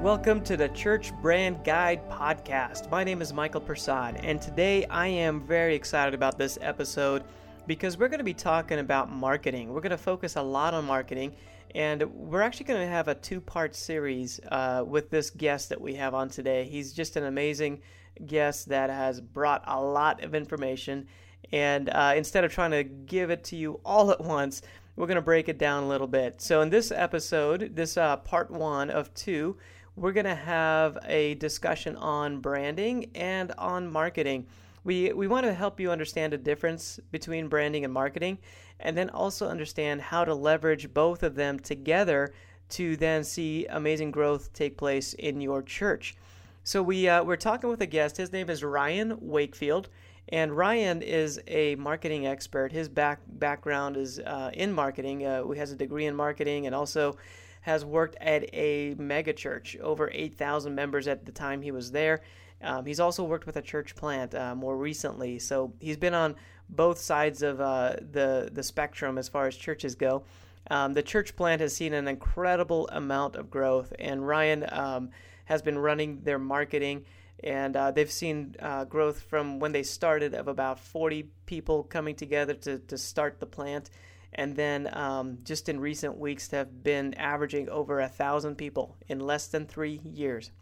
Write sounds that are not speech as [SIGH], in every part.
Welcome to the Church Brand Guide podcast. My name is Michael Persad, and today I am very excited about this episode because we're going to be talking about marketing. We're going to focus a lot on marketing, and we're actually going to have a two part series uh, with this guest that we have on today. He's just an amazing guest that has brought a lot of information, and uh, instead of trying to give it to you all at once, we're going to break it down a little bit. So, in this episode, this uh, part one of two, we're going to have a discussion on branding and on marketing. We, we want to help you understand the difference between branding and marketing, and then also understand how to leverage both of them together to then see amazing growth take place in your church. So we uh, we're talking with a guest. His name is Ryan Wakefield, and Ryan is a marketing expert. His back background is uh, in marketing. Uh, he has a degree in marketing and also has worked at a megachurch, over 8,000 members at the time he was there. Um, he's also worked with a church plant uh, more recently, so he's been on both sides of uh, the the spectrum as far as churches go. Um, the church plant has seen an incredible amount of growth, and Ryan um, has been running their marketing, and uh, they've seen uh, growth from when they started of about 40 people coming together to, to start the plant and then um, just in recent weeks have been averaging over a thousand people in less than three years.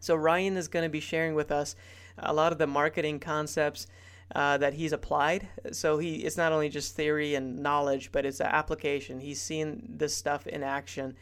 So Ryan is going to be sharing with us a lot of the marketing concepts uh, that he's applied. So he it's not only just theory and knowledge, but it's an application. He's seen this stuff in action.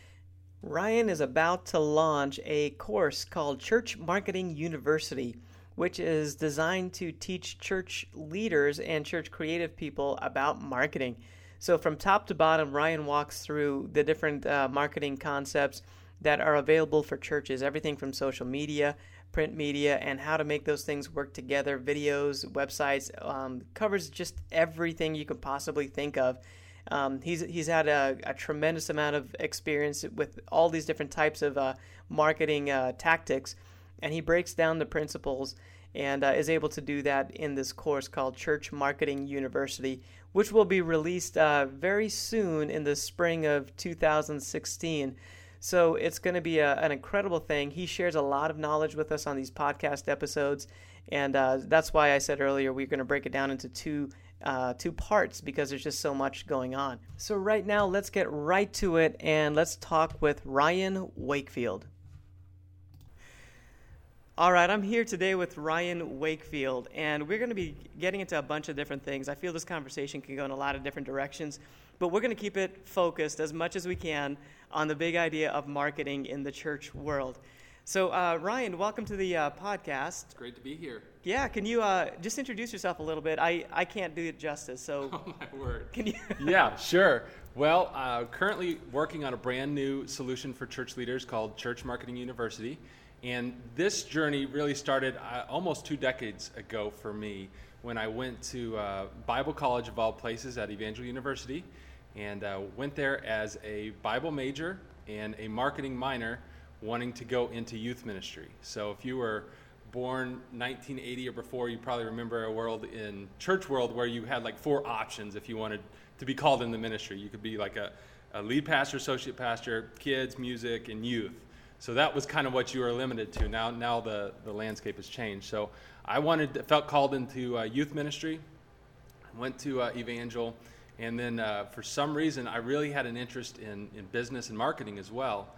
Ryan is about to launch a course called Church Marketing University, which is designed to teach church leaders and church creative people about marketing. So, from top to bottom, Ryan walks through the different uh, marketing concepts that are available for churches everything from social media, print media, and how to make those things work together, videos, websites, um, covers just everything you could possibly think of. Um, he's, he's had a, a, tremendous amount of experience with all these different types of uh, marketing uh, tactics, and he breaks down the principles and uh, is able to do that in this course called Church Marketing University, which will be released uh, very soon in the spring of 2016. So it's going to be a, an incredible thing. He shares a lot of knowledge with us on these podcast episodes, and uh, that's why I said earlier we're going to break it down into two uh, two parts because there's just so much going on. So right now, let's get right to it and let's talk with Ryan Wakefield. All right, I'm here today with Ryan Wakefield, and we're going to be getting into a bunch of different things. I feel this conversation can go in a lot of different directions, but we're going to keep it focused as much as we can on the big idea of marketing in the church world. So, uh, Ryan, welcome to the uh, podcast. It's great to be here. Yeah, can you uh, just introduce yourself a little bit? I, I can't do it justice, so. [LAUGHS] Oh, my word. Can you? [LAUGHS] yeah, sure. Well, uh, currently working on a brand new solution for church leaders called Church Marketing University. And this journey really started uh, almost two decades ago for me when I went to uh, Bible College of all places at Evangel University and uh, went there as a Bible major and a marketing minor wanting to go into youth ministry. So if you were born 1980 or before, you probably remember a world in church world where you had like four options if you wanted to be called in the ministry. You could be like a, a lead pastor, associate pastor, kids, music, and youth. So that was kind of what you were limited to. Now, now the, the landscape has changed. So I wanted, felt called into uh, youth ministry, went to uh, Evangel, and then uh, for some reason I really had an interest in, in business and marketing as well.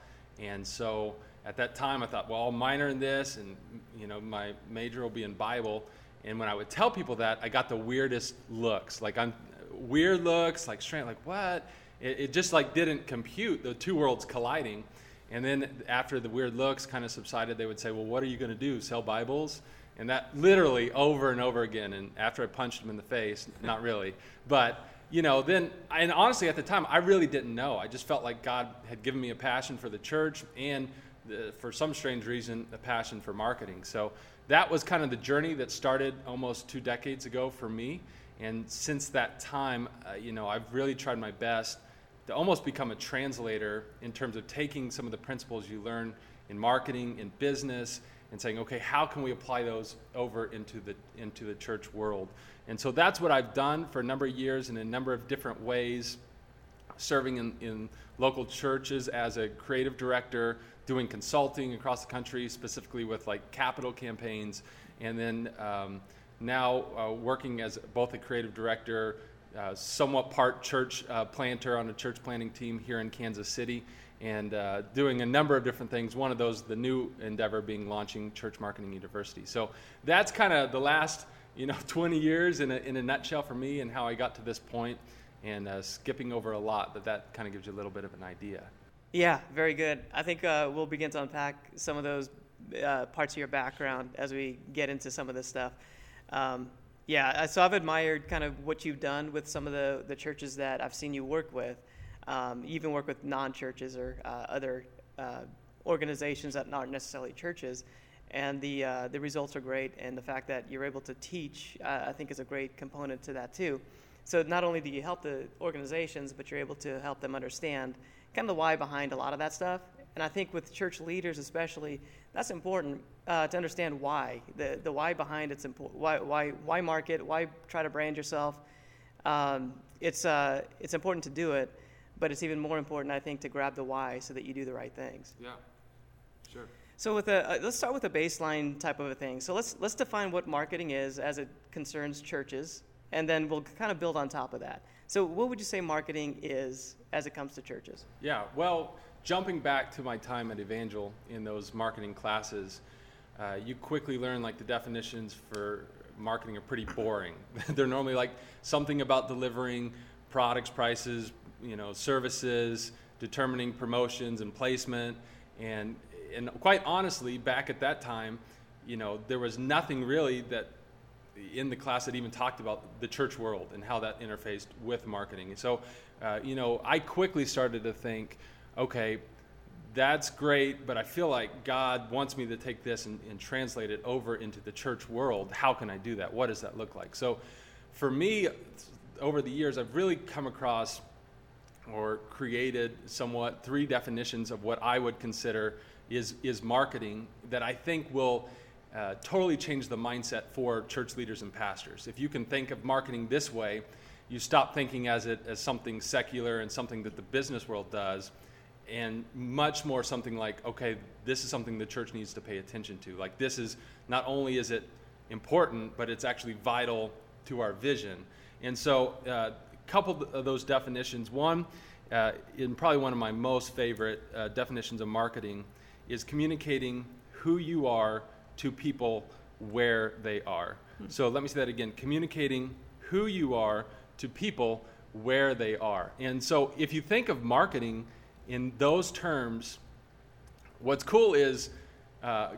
And so at that time I thought, well, I'll minor in this, and you know my major will be in Bible. And when I would tell people that, I got the weirdest looks, like I'm weird looks, like straight, like what? It, it just like didn't compute the two worlds colliding. And then after the weird looks kind of subsided, they would say, Well, what are you going to do? Sell Bibles? And that literally over and over again. And after I punched them in the face, not really. But, you know, then, and honestly, at the time, I really didn't know. I just felt like God had given me a passion for the church and, the, for some strange reason, a passion for marketing. So that was kind of the journey that started almost two decades ago for me. And since that time, uh, you know, I've really tried my best to almost become a translator in terms of taking some of the principles you learn in marketing, in business, and saying, okay, how can we apply those over into the into the church world? And so that's what I've done for a number of years in a number of different ways. serving in, in local churches as a creative director, doing consulting across the country, specifically with like capital campaigns, and then um, now uh, working as both a creative director, uh, somewhat part church uh, planter on a church planting team here in Kansas City, and uh, doing a number of different things. One of those, the new endeavor, being launching Church Marketing University. So that's kind of the last you know [LAUGHS] 20 years in a, in a nutshell for me and how I got to this point and uh, skipping over a lot, but that kind of gives you a little bit of an idea. Yeah, very good. I think uh, we'll begin to unpack some of those parts of your background as we get into some of this stuff. Um, yeah, so I've admired kind of what you've done with some of the, the churches that I've seen you work with, um, even work with non churches or uh, other uh, organizations that aren't necessarily churches. And the, uh, the results are great, and the fact that you're able to teach, uh, I think, is a great component to that too. So not only do you help the organizations, but you're able to help them understand kind of the why behind a lot of that stuff. And I think with church leaders, especially, that's important uh, to understand why the the why behind it's important. Why why why market? Why try to brand yourself? Um, it's uh, it's important to do it, but it's even more important, I think, to grab the why so that you do the right things. Yeah, sure. So with a uh, let's start with a baseline type of a thing. So let's let's define what marketing is as it concerns churches and then we'll kind of build on top of that. So, what would you say marketing is as it comes to churches? Yeah, well, jumping back to my time at Evangel in those marketing classes, uh, you quickly learn like the definitions for marketing are pretty boring. [LAUGHS] They're normally like something about delivering products, prices, you know, services, determining promotions and placement, and and quite honestly, back at that time, you know, there was nothing really that in the class that even talked about the church world and how that interfaced with marketing. And so, uh, you know, I quickly started to think, okay, that's great, but I feel like God wants me to take this and, and, translate it over into the church world. How can I do that? What does that look like? So, for me, over the years, I've really come across or created somewhat three definitions of what I would consider is, is marketing that I think will uh, totally change the mindset for church leaders and pastors. If you can think of marketing this way, you stop thinking as it as something secular and something that the business world does, and much more something like, okay, this is something the church needs to pay attention to. Like this is not only is it important, but it's actually vital to our vision. And so, a uh, couple of those definitions. One, uh, in probably one of my most favorite uh, definitions of marketing, is communicating who you are to people where they are. So let me say that again communicating who you are to people where they are. And so if you think of marketing in those terms, what's cool is uh,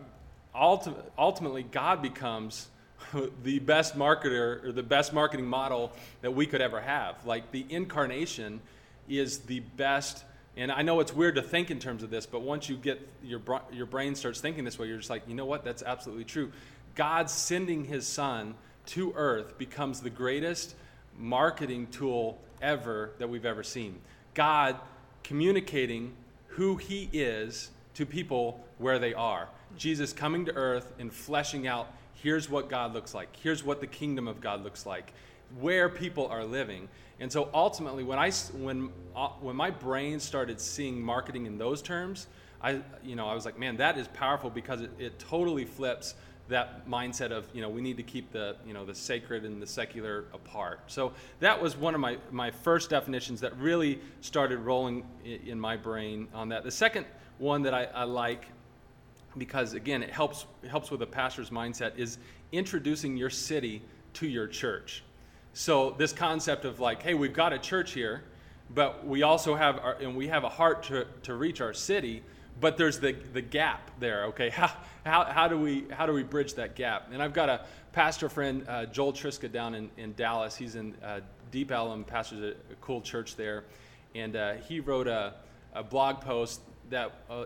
ulti- ultimately God becomes [LAUGHS] the best marketer or the best marketing model that we could ever have. Like the incarnation is the best and I know it's weird to think in terms of this, but once you get your, your brain starts thinking this way, you're just like, you know what? That's absolutely true. God sending his son to earth becomes the greatest marketing tool ever that we've ever seen. God communicating who he is to people where they are. Jesus coming to earth and fleshing out here's what God looks like, here's what the kingdom of God looks like, where people are living. And so ultimately, when, I, when, uh, when my brain started seeing marketing in those terms, I, you know, I was like, man, that is powerful because it, it totally flips that mindset of you know we need to keep the you know the sacred and the secular apart. So that was one of my my first definitions that really started rolling in my brain on that. The second one that i, I like because again it helps it helps with a pastor's mindset is introducing your city to your church. So this concept of like, hey, we've got a church here, but we also have our, and we have a heart to, to reach our city, but there's the, the gap there. Okay, [LAUGHS] how, how, how do we how do we bridge that gap? And I've got a pastor friend, uh, Joel Triska, down in, in Dallas. He's in uh, Deep Ellum, pastors a, a, cool church there, and uh, he wrote a, a blog post that uh,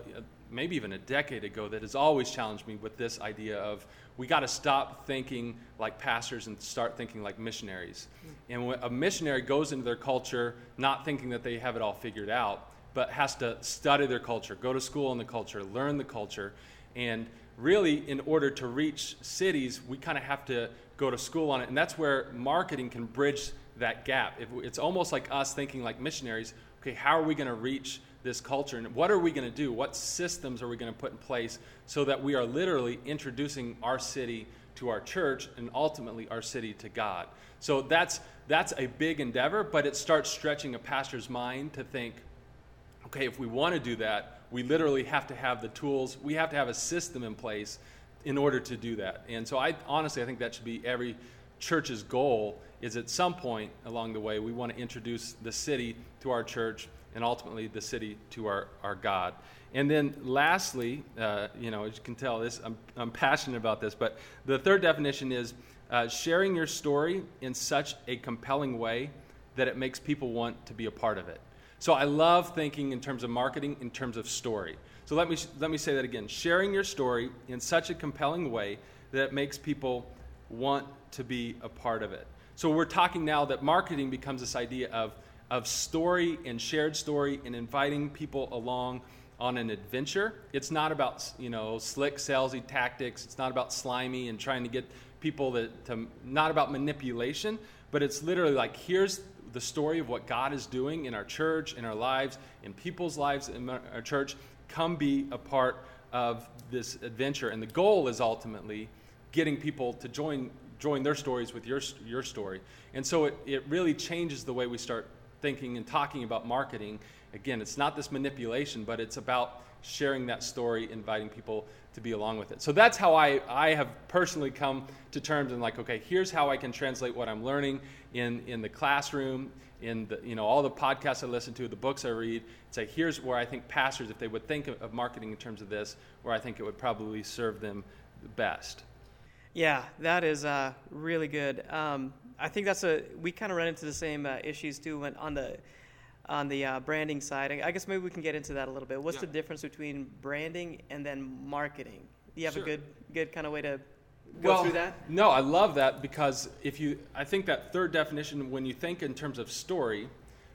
maybe even a decade ago that has always challenged me with this idea of we got to stop thinking like pastors and start thinking like missionaries. And when a missionary goes into their culture not thinking that they have it all figured out, but has to study their culture, go to school in the culture, learn the culture. And really, in order to reach cities, we kind of have to go to school on it. And that's where marketing can bridge that gap. It's almost like us thinking like missionaries okay, how are we going to reach this culture and what are we going to do? What systems are we going to put in place so that we are literally introducing our city to our church and ultimately our city to God? So that's that's a big endeavor, but it starts stretching a pastor's mind to think, okay, if we want to do that, we literally have to have the tools, we have to have a system in place in order to do that. And so I honestly I think that should be every church's goal is at some point along the way we want to introduce the city to our church and ultimately the city to our, our God. And then lastly, uh, you know, as you can tell, this I'm, I'm passionate about this, but the third definition is uh, sharing your story in such a compelling way that it makes people want to be a part of it. So I love thinking in terms of marketing, in terms of story. So let me, let me say that again. Sharing your story in such a compelling way that it makes people want to be a part of it. So we're talking now that marketing becomes this idea of, of story and shared story and inviting people along on an adventure. It's not about, you know, slick salesy tactics. It's not about slimy and trying to get people that to not about manipulation, but it's literally like here's the story of what God is doing in our church, in our lives, in people's lives in our church. Come be a part of this adventure. And the goal is ultimately getting people to join join their stories with your your story. And so it, it really changes the way we start thinking and talking about marketing. Again, it's not this manipulation, but it's about sharing that story, inviting people to be along with it. So that's how I, I have personally come to terms and like, okay, here's how I can translate what I'm learning in, in the classroom, in the, you know, all the podcasts I listen to, the books I read. Say, here's where I think pastors, if they would think of, of marketing in terms of this, where I think it would probably serve them the best. Yeah, that is uh, really good. Um, I think that's a we kind of run into the same uh, issues too when on the on the uh, branding side. I guess maybe we can get into that a little bit. What's yeah. the difference between branding and then marketing? Do you have sure. a good good kind of way to go well, through that? No, I love that because if you, I think that third definition, when you think in terms of story,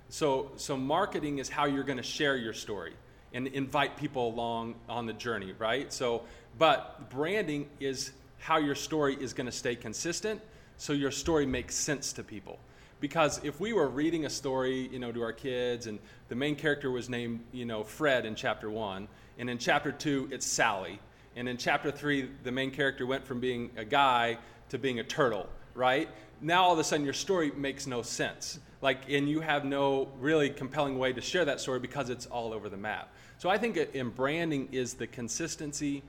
so so marketing is how you're going to share your story and invite people along on the journey, right? So, but branding is how your story is going to stay consistent, so your story makes sense to people because if we were reading a story, you know, to our kids, and the main character was named, you know, Fred in chapter one, and in chapter two it's Sally, and in chapter three the main character went from being a guy to being a turtle, right? Now all of a sudden your story makes no sense, like, and you have no really compelling way to share that story because it's all over the map. So I think in branding is the consistency,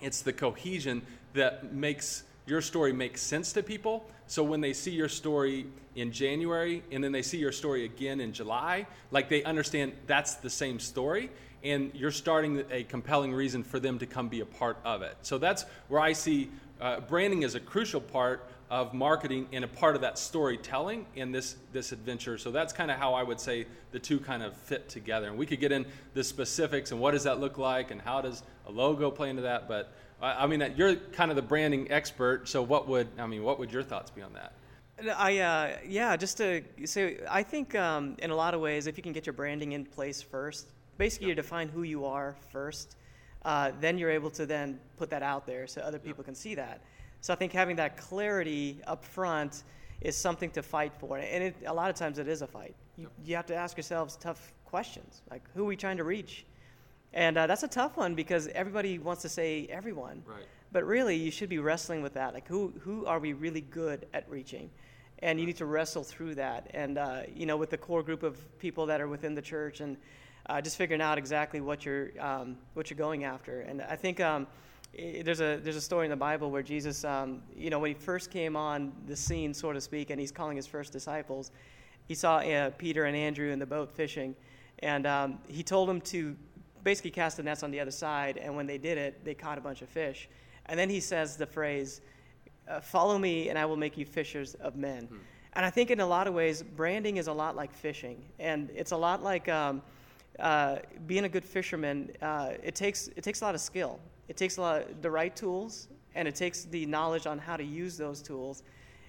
it's the cohesion that makes your story makes sense to people. So when they see your story in January and then they see your story again in July, like they understand that's the same story and you're starting a compelling reason for them to come be a part of it. So that's where I see uh, branding as a crucial part of marketing and a part of that storytelling in this this adventure. So that's kind of how I would say the two kind of fit together. And we could get in the specifics and what does that look like and how does a logo play into that, but I mean, you're kind of the branding expert, so what would I mean? What would your thoughts be on that? I uh, yeah, just to say, I think um, in a lot of ways, if you can get your branding in place first, basically you define who you are first, uh, then you're able to then put that out there so other people can see that. So I think having that clarity up front is something to fight for, and it, a lot of times it is a fight. You, you have to ask yourselves tough questions, like who are we trying to reach? And uh, that's a tough one because everybody wants to say everyone. Right. But really, you should be wrestling with that. Like, who, who are we really good at reaching? And you need to wrestle through that. And, uh, you know, with the core group of people that are within the church and uh, just figuring out exactly what you're, um, what you're going after. And I think um, there's, a, there's a story in the Bible where Jesus, um, you know, when he first came on the scene, so to speak, and he's calling his first disciples, he saw uh, Peter and Andrew in the boat fishing. And um, he told them to basically cast the nets on the other side, and when they did it, they caught a bunch of fish. And then he says the phrase, uh, Follow me, and I will make you fishers of men. Hmm. And I think in a lot of ways, branding is a lot like fishing. And it's a lot like um, uh, being a good fisherman. Uh, it, takes, it takes a lot of skill, it takes a lot of the right tools, and it takes the knowledge on how to use those tools.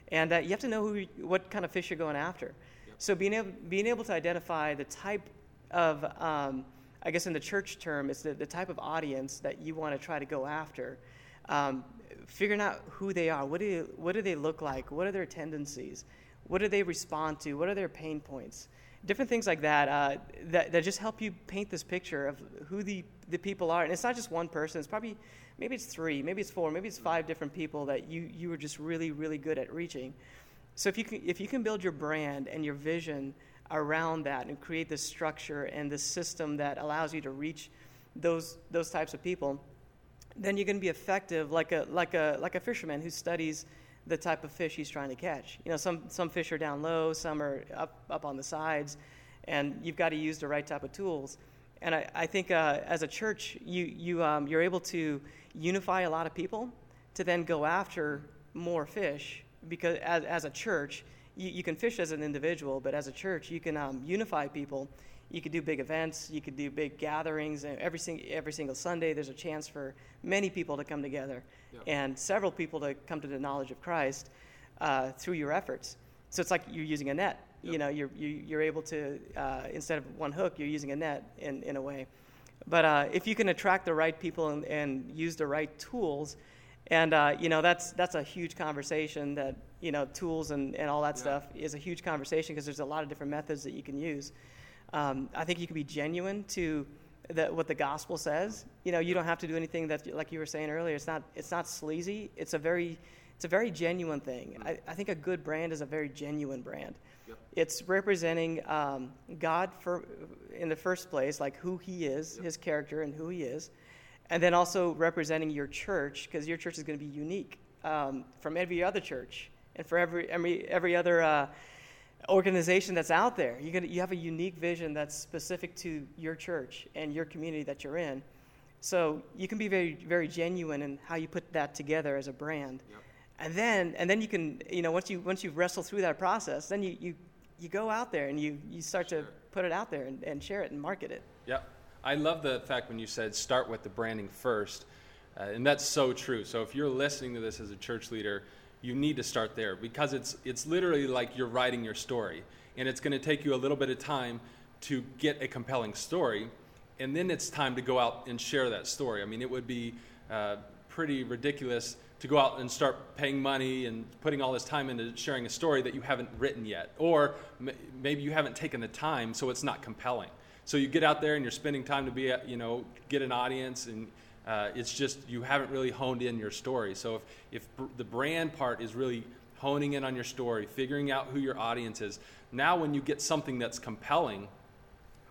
And uh, you have to know who, what kind of fish you're going after. Yep. So being able, being able to identify the type of um, I guess in the church term, it's the, the type of audience that you want to try to go after. Um, figuring out who they are. What do, you, what do they look like? What are their tendencies? What do they respond to? What are their pain points? Different things like that, uh, that that just help you paint this picture of who the the people are. And it's not just one person. It's probably maybe it's three, maybe it's four, maybe it's five different people that you you were just really really good at reaching. So if you can if you can build your brand and your vision around that and create this structure and this system that allows you to reach those those types of people, then you're going to be effective like a like a like a fisherman who studies the type of fish he's trying to catch. You know, some some fish are down low, some are up up on the sides, and you've got to use the right type of tools. And I, I think uh, as a church, you you um, you're able to unify a lot of people to then go after more fish because as as a church, you, you can fish as an individual, but as a church, you can um, unify people. You could do big events. You could do big gatherings. And every, sing- every single Sunday, there's a chance for many people to come together yep. and several people to come to the knowledge of Christ uh, through your efforts. So it's like you're using a net. Yep. You know, you're, you, are you are able to, uh, instead of one hook, you're using a net in, in a way. But uh, if you can attract the right people and, and use the right tools, and uh, you know that's that's a huge conversation that you know tools and, and all that yeah. stuff is a huge conversation because there's a lot of different methods that you can use um, i think you can be genuine to the, what the gospel says you know you don't have to do anything that like you were saying earlier it's not it's not sleazy it's a very it's a very genuine thing mm-hmm. I, I, think a good brand is a very genuine brand yep. it's representing um, god for in the first place like who he is yep. his character and who he is and then also representing your church because your church is going to be unique um, from every other church and for every every every other uh, organization that's out there. You you have a unique vision that's specific to your church and your community that you're in. So you can be very very genuine in how you put that together as a brand. Yep. And then and then you can you know once you once you wrestle through that process, then you you, you go out there and you, you start to put it out there and, and share it and market it. Yep. I love the fact when you said start with the branding first. Uh, and that's so true. So if you're listening to this as a church leader, you need to start there because it's it's literally like you're writing your story. And it's going to take you a little bit of time to get a compelling story. And then it's time to go out and share that story. I mean it would be uh, pretty ridiculous to go out and start paying money and putting all this time into sharing a story that you haven't written yet. Or m- maybe you haven't taken the time so it's not compelling. So you get out there and you're spending time to be you know get an audience and uh, it's just you haven't really honed in your story. So if, if br- the brand part is really honing in on your story, figuring out who your audience is, now when you get something that's compelling,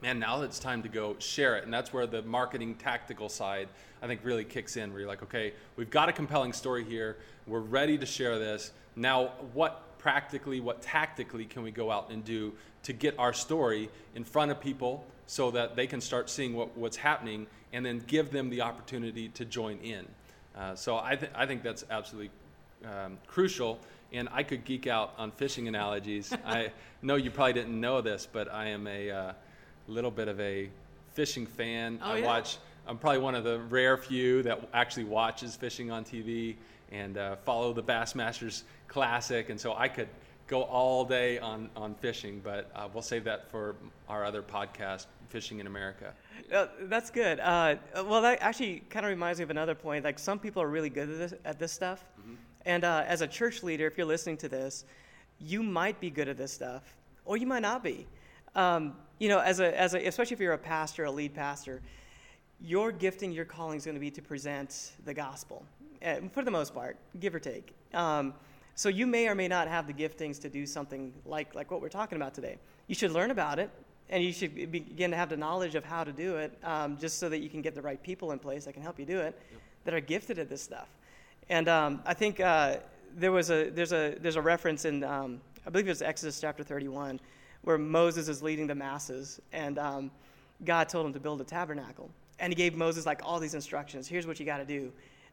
man, now it's time to go share it. And that's where the marketing tactical side, I think, really kicks in, where you're like, okay, we've got a compelling story here. We're ready to share this. Now, what practically, what tactically can we go out and do to get our story in front of people so that they can start seeing what, what's happening and then give them the opportunity to join in. Uh, so I, th- I think that's absolutely um, crucial. And I could geek out on fishing analogies. [LAUGHS] I know you probably didn't know this, but I am a uh, little bit of a fishing fan. Oh, I yeah? watch. I'm probably one of the rare few that actually watches fishing on TV and uh, follow the Bassmasters Classic. And so I could go all day on, on fishing, but uh, we'll save that for our other podcast, Fishing in America. Uh, that's good. Uh, well, that actually kind of reminds me of another point. Like some people are really good at this, at this stuff, mm-hmm. and uh, as a church leader, if you're listening to this, you might be good at this stuff, or you might not be. Um, you know, as a, as a, especially if you're a pastor, a lead pastor, your gifting, your calling is going to be to present the gospel, uh, for the most part, give or take. Um, so you may or may not have the giftings to do something like, like what we're talking about today. You should learn about it, and you should begin to have the knowledge of how to do it, um, just so that you can get the right people in place that can help you do it, yep. that are gifted at this stuff. And um, I think uh, there was a there's a there's a reference in um, I believe it was Exodus chapter 31, where Moses is leading the masses, and um, God told him to build a tabernacle, and He gave Moses like all these instructions. Here's what you got to do.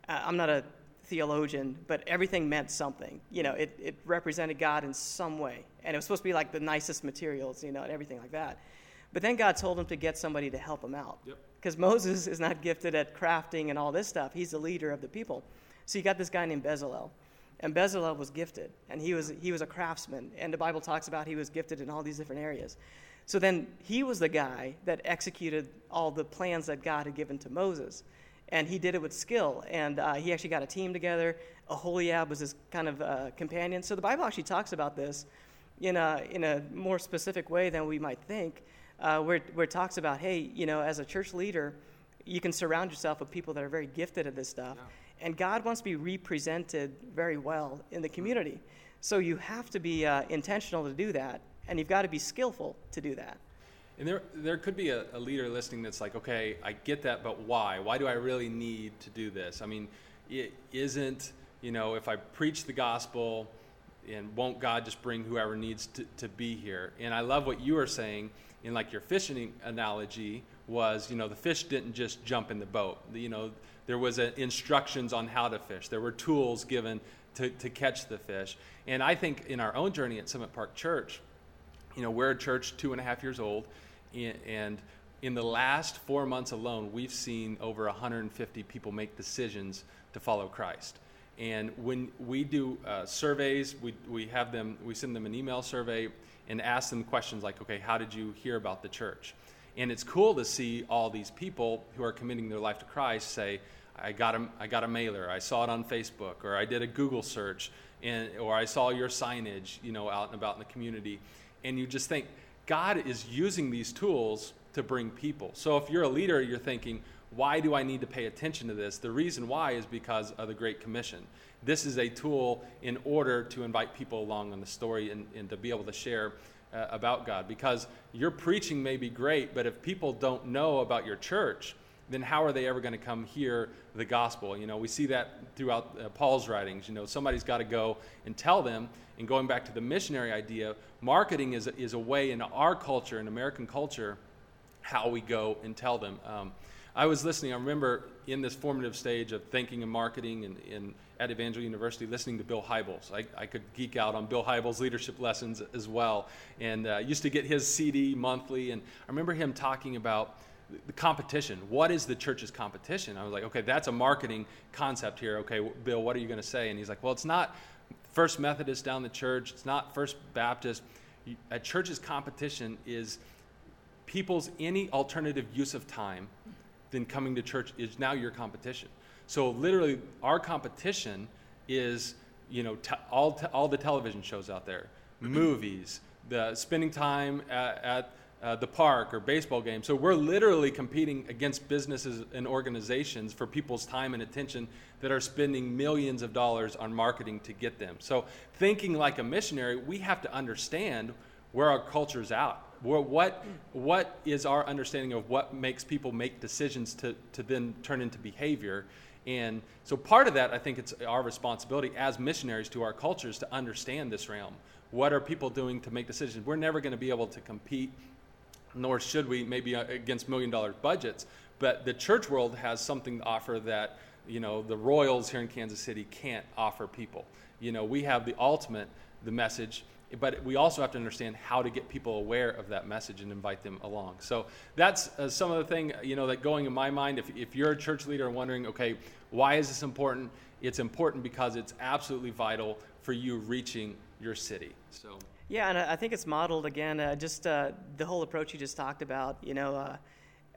Uh, I'm not a theologian, but everything meant something. You know, it, it represented God in some way. And it was supposed to be like the nicest materials, you know, and everything like that. But then God told him to get somebody to help him out. Because yep. Moses is not gifted at crafting and all this stuff. He's the leader of the people. So you got this guy named Bezalel. And Bezalel was gifted, and he was, he was a craftsman. And the Bible talks about he was gifted in all these different areas. So then he was the guy that executed all the plans that God had given to Moses and he did it with skill. And uh, he actually got a team together. Aholiab was his kind of uh, companion. So the Bible actually talks about this in a, in a more specific way than we might think, uh, where, where it talks about, hey, you know, as a church leader, you can surround yourself with people that are very gifted at this stuff. Yeah. And God wants to be represented very well in the community. So you have to be uh, intentional to do that, and you've got to be skillful to do that. And there, there could be a, a, leader listening that's like, okay, I get that, but why? Why do I really need to do this? I mean, it isn't, you know, if I preach the gospel, and won't God just bring whoever needs to, to be here? And I love what you were saying in like your fishing analogy was, you know, the fish didn't just jump in the boat. You know, there was a, instructions on how to fish. There were tools given to, to catch the fish. And I think in our own journey at Summit Park Church, you know, we're a church two and a half years old, and in the last four months alone, we've seen over 150 people make decisions to follow Christ. And when we do uh, surveys, we, we have them, we send them an email survey and ask them questions like, okay, how did you hear about the church? And it's cool to see all these people who are committing their life to Christ say, I got a, I got a mailer, I saw it on Facebook, or I did a Google search, and, or I saw your signage, you know, out and about in the community. And you just think, God is using these tools to bring people. So if you're a leader, you're thinking, why do I need to pay attention to this? The reason why is because of the Great Commission. This is a tool in order to invite people along on the story and, and to be able to share uh, about God. Because your preaching may be great, but if people don't know about your church, then how are they ever going to come hear the gospel? You know, we see that throughout uh, Paul's writings. You know, somebody's got to go and tell them. And going back to the missionary idea, marketing is is a way in our culture, in American culture, how we go and tell them. Um, I was listening. I remember in this formative stage of thinking and marketing and, and at Evangel University, listening to Bill Hybels. I, I, could geek out on Bill Hybels' leadership lessons as well, and uh, used to get his CD monthly. And I remember him talking about the competition. What is the church's competition? I was like, okay, that's a marketing concept here. Okay, Bill, what are you going to say? And he's like, well, it's not First Methodist down the church. It's not First Baptist. A church's competition is people's any alternative use of time then coming to church is now your competition. So literally, our competition is you know te- all te- all the television shows out there, mm-hmm. movies, the spending time at, at uh, the park or baseball game. So we're literally competing against businesses and organizations for people's time and attention that are spending millions of dollars on marketing to get them. So thinking like a missionary, we have to understand where our culture's out what, what is our understanding of what makes people make decisions to, to then turn into behavior? And so part of that, I think it's our responsibility as missionaries to our cultures to understand this realm. What are people doing to make decisions? We're never going to be able to compete, nor should we, maybe uh, against million dollar budgets. But the church world has something to offer that, you know, the Royals here in Kansas City can't offer people. You know, we have the ultimate, the message but we also have to understand how to get people aware of that message and invite them along. So that's uh, some of the thing you know that going in my mind. If, if you're a church leader and wondering, okay, why is this important? It's important because it's absolutely vital for you reaching your city. So yeah, and I think it's modeled again. Uh, just uh, the whole approach you just talked about. You know uh,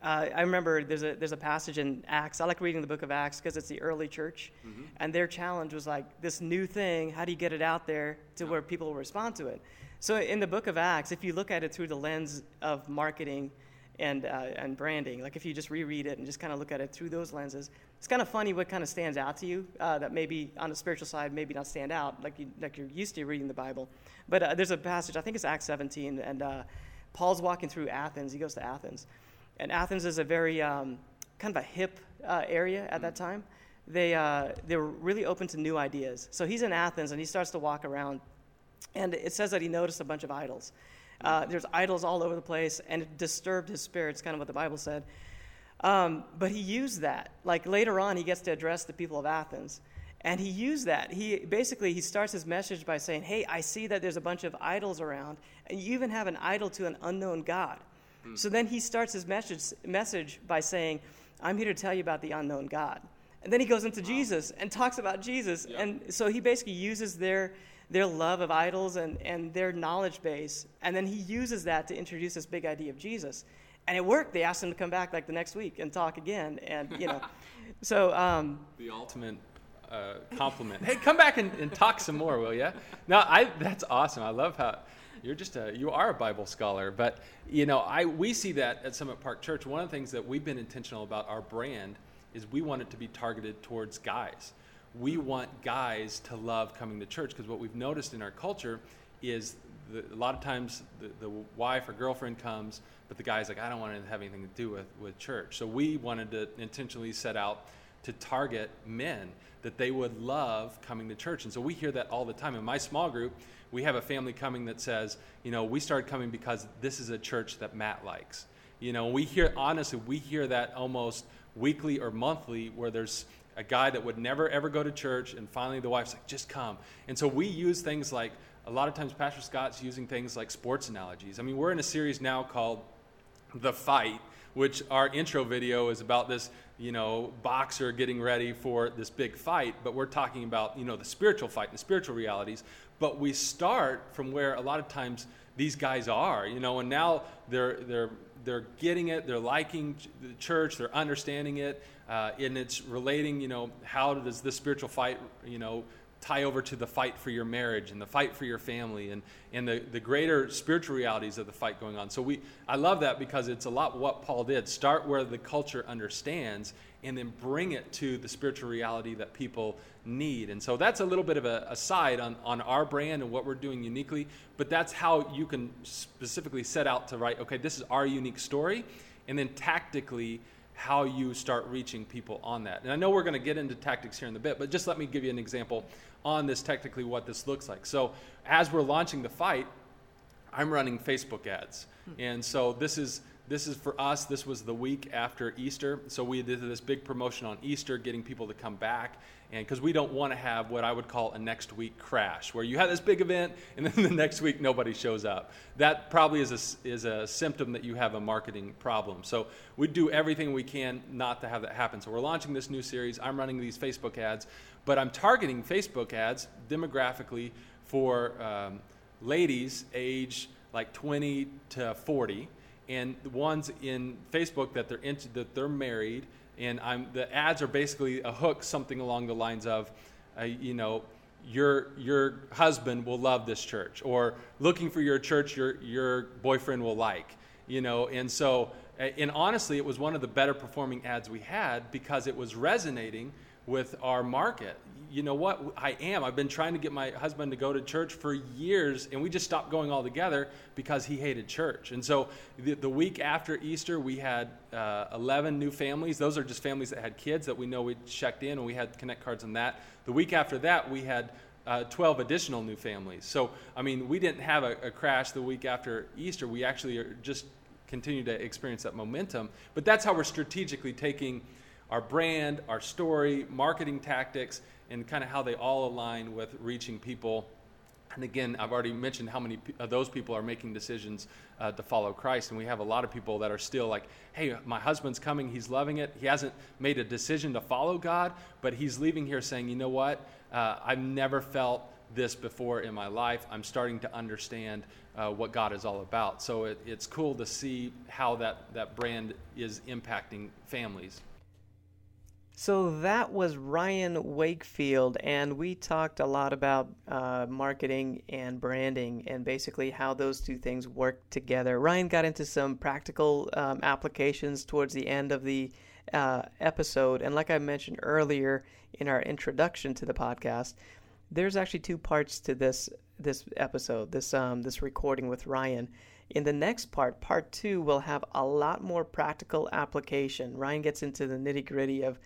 uh, I remember there's a there's a passage in Acts. I like reading the book of Acts because it's the early church, mm-hmm. and their challenge was like this new thing. How do you get it out there to where people will respond to it? So in the book of Acts, if you look at it through the lens of marketing and uh, and branding, like if you just reread it and just kind of look at it through those lenses, it's kind of funny what kind of stands out to you uh, that maybe on the spiritual side maybe not stand out like you like you're used to reading the Bible. But uh, there's a passage I think it's Acts 17, and uh, Paul's walking through Athens. He goes to Athens and Athens is a very um, kind of a hip uh, area at that time. They, uh, they were really open to new ideas. So he's in Athens and he starts to walk around, and it says that he noticed a bunch of idols. Uh, there's idols all over the place, and it disturbed his spirit. It's kind of what the Bible said. Um, but he used that. Like later on, he gets to address the people of Athens. And he used that. He basically he starts his message by saying, "Hey, I see that there's a bunch of idols around, and you even have an idol to an unknown God." So then he starts his message, message by saying, I'm here to tell you about the unknown God. And then he goes into wow. Jesus and talks about Jesus. Yep. And so he basically uses their, their love of idols and, and their knowledge base. And then he uses that to introduce this big idea of Jesus. And it worked. They asked him to come back like the next week and talk again. And, you know, [LAUGHS] so. Um, the ultimate a compliment. [LAUGHS] hey, come back and, and talk some more, will you? No, I that's awesome. I love how you're just a you are a Bible scholar. But you know, I we see that at Summit Park Church. One of the things that we've been intentional about our brand is we want it to be targeted towards guys. We want guys to love coming to church because what we've noticed in our culture is the, a lot of times the, the wife or girlfriend comes, but the guy's like, I don't want to have anything to do with, with church. So we wanted to intentionally set out to target men that they would love coming to church. And so we hear that all the time. In my small group, we have a family coming that says, you know, we started coming because this is a church that Matt likes. You know, we hear, honestly, we hear that almost weekly or monthly where there's a guy that would never ever go to church and finally the wife's like just come and so we use things like a lot of times pastor scott's using things like sports analogies. I mean we're in a series now called the fight which our intro video is about this you know boxer getting ready for this big fight but we're talking about you know the spiritual fight and the spiritual realities. But we start from where a lot of times these guys are you know and now they're they're they're getting it, they're liking the church, they're understanding it, uh, and it's relating, you know, how does this spiritual fight, you know, tie over to the fight for your marriage and the fight for your family and, and the, the greater spiritual realities of the fight going on. So we I love that because it's a lot what Paul did. Start where the culture understands and then bring it to the spiritual reality that people need. And so that's a little bit of a aside on, on our brand and what we're doing uniquely, but that's how you can specifically set out to write, okay, this is our unique story, and then tactically how you start reaching people on that. And I know we're going to get into tactics here in a bit, but just let me give you an example on this technically what this looks like. So as we're launching the fight, I'm running Facebook ads. Hmm. And so this is this is for us this was the week after easter so we did this big promotion on easter getting people to come back and because we don't want to have what i would call a next week crash where you have this big event [LAUGHS] and then the next week nobody shows up. That probably is a, is a symptom that you have a marketing problem. So we do everything we can not to have that happen. So we're launching this new series. I'm running these facebook ads but i'm targeting facebook ads demographically for um, ladies age like 20 to 40 and the ones in Facebook that they're into, that they're married, and I'm the ads are basically a hook, something along the lines of, uh, you know, your your husband will love this church, or looking for your church your your boyfriend will like, you know, and so and honestly, it was one of the better performing ads we had because it was resonating with our market you know what? I am. I've been trying to get my husband to go to church for years, and we just stopped going altogether because he hated church. And so the, the week after Easter, we had uh, 11 new families. Those are just families that had kids that we know we checked in, and we had connect cards on that. The week after that, we had uh, 12 additional new families. So, I mean, we didn't have a, a crash the week after Easter. We actually just continue to experience that momentum. But that's how we're strategically taking our brand, our story, marketing tactics, and kind of how they all align with reaching people. And again, I've already mentioned how many of those people are making decisions uh, to follow Christ. And we have a lot of people that are still like, hey, my husband's coming, he's loving it. He hasn't made a decision to follow God, but he's leaving here saying, you know what? Uh, I've never felt this before in my life. I'm starting to understand uh, what God is all about. So it, it's cool to see how that, that brand is impacting families. So that was Ryan Wakefield, and we talked a lot about uh, marketing and branding and basically how those two things work together. Ryan got into some practical um, applications towards the end of the uh, episode, and like I mentioned earlier in our introduction to the podcast, there's actually two parts to this this episode, this um, this recording with Ryan. In the next part, part two, we'll have a lot more practical application. Ryan gets into the nitty gritty of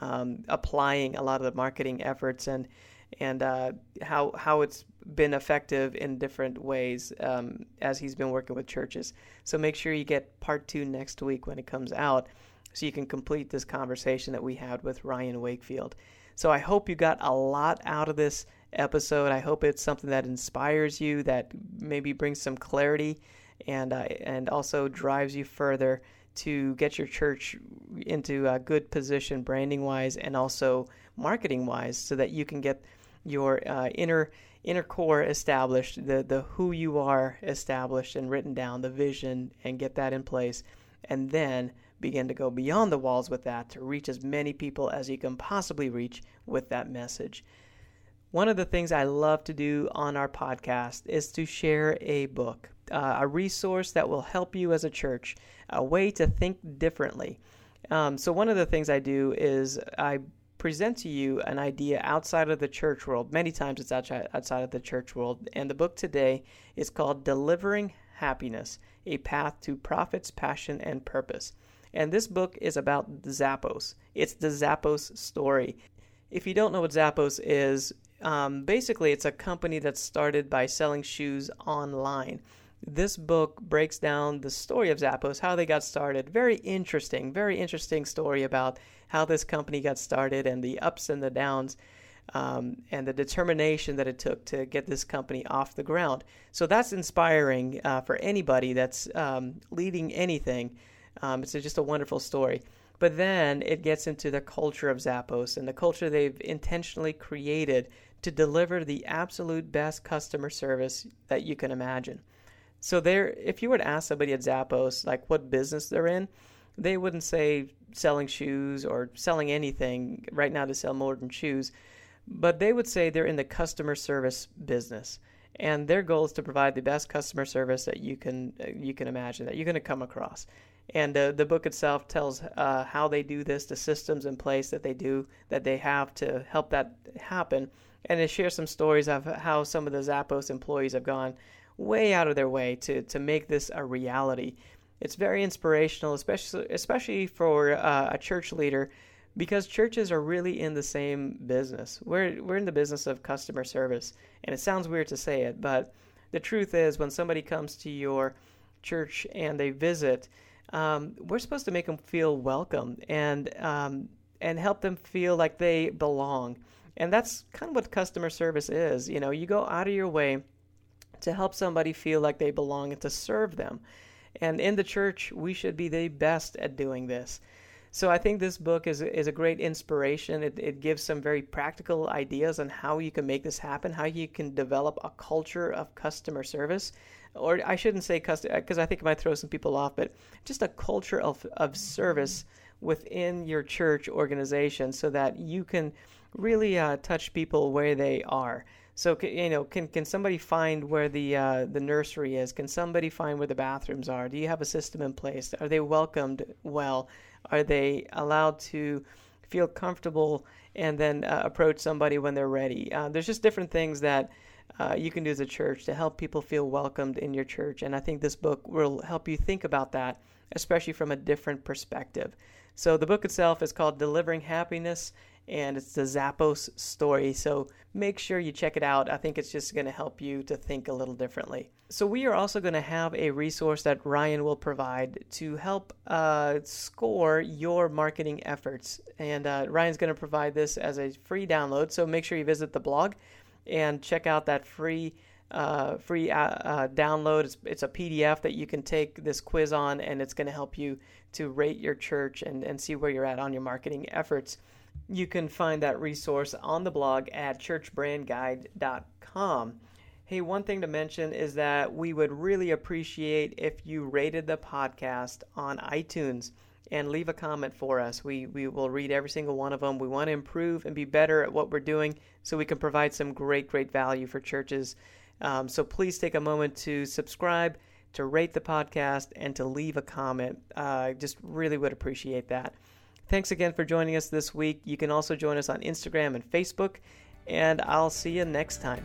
um, applying a lot of the marketing efforts and and uh, how how it's been effective in different ways um, as he's been working with churches. So make sure you get part two next week when it comes out, so you can complete this conversation that we had with Ryan Wakefield. So I hope you got a lot out of this episode. I hope it's something that inspires you, that maybe brings some clarity, and uh, and also drives you further to get your church into a good position branding wise and also marketing wise so that you can get your uh, inner inner core established the the who you are established and written down the vision and get that in place and then begin to go beyond the walls with that to reach as many people as you can possibly reach with that message. One of the things I love to do on our podcast is to share a book, uh, a resource that will help you as a church, a way to think differently. Um, so, one of the things I do is I present to you an idea outside of the church world. Many times it's outside, outside of the church world. And the book today is called Delivering Happiness A Path to Profits, Passion, and Purpose. And this book is about Zappos. It's the Zappos story. If you don't know what Zappos is, um, basically it's a company that's started by selling shoes online. This book breaks down the story of Zappos, how they got started. Very interesting, very interesting story about how this company got started and the ups and the downs. Um, and the determination that it took to get this company off the ground. So that's inspiring uh, for anybody that's um, leading anything. Um, it's just a wonderful story. But then it gets into the culture of Zappos and the culture they've intentionally created to deliver the absolute best customer service that you can imagine. So there, if you were to ask somebody at Zappos like what business they're in, they wouldn't say selling shoes or selling anything right now to sell more than shoes, but they would say they're in the customer service business, and their goal is to provide the best customer service that you can uh, you can imagine that you're going to come across. And uh, the book itself tells uh, how they do this, the systems in place that they do that they have to help that happen, and it shares some stories of how some of the Zappos employees have gone way out of their way to, to make this a reality. It's very inspirational, especially especially for uh, a church leader, because churches are really in the same business. We're we're in the business of customer service, and it sounds weird to say it, but the truth is, when somebody comes to your church and they visit, um, we're supposed to make them feel welcome and um, and help them feel like they belong. And that's kind of what customer service is. You know, you go out of your way to help somebody feel like they belong and to serve them. And in the church, we should be the best at doing this. So I think this book is is a great inspiration. It, it gives some very practical ideas on how you can make this happen, how you can develop a culture of customer service, or I shouldn't say customer because I think it might throw some people off, but just a culture of of service within your church organization, so that you can really uh, touch people where they are. So you know, can can somebody find where the uh, the nursery is? Can somebody find where the bathrooms are? Do you have a system in place? Are they welcomed well? Are they allowed to feel comfortable and then uh, approach somebody when they're ready? Uh, there's just different things that uh, you can do as a church to help people feel welcomed in your church, and I think this book will help you think about that, especially from a different perspective. So the book itself is called Delivering Happiness and it's the Zappos story. So make sure you check it out. I think it's just going to help you to think a little differently. So we are also going to have a resource that Ryan will provide to help uh, score your marketing efforts. And uh, Ryan's going to provide this as a free download. So make sure you visit the blog and check out that free. Uh, free uh, uh, download. It's, it's, a PDF that you can take this quiz on, and it's going to help you to rate your church and, and see where you're at on your marketing efforts. You can find that resource on the blog at churchbrandguide.com. Hey, one thing to mention is that we would really appreciate if you rated the podcast on iTunes and leave a comment for us. We, we will read every single one of them. We want to improve and be better at what we're doing so we can provide some great, great value for churches. Um, so please take a moment to subscribe, to rate the podcast, and to leave a comment. Uh, just really would appreciate that. Thanks again for joining us this week. You can also join us on Instagram and Facebook, and I'll see you next time.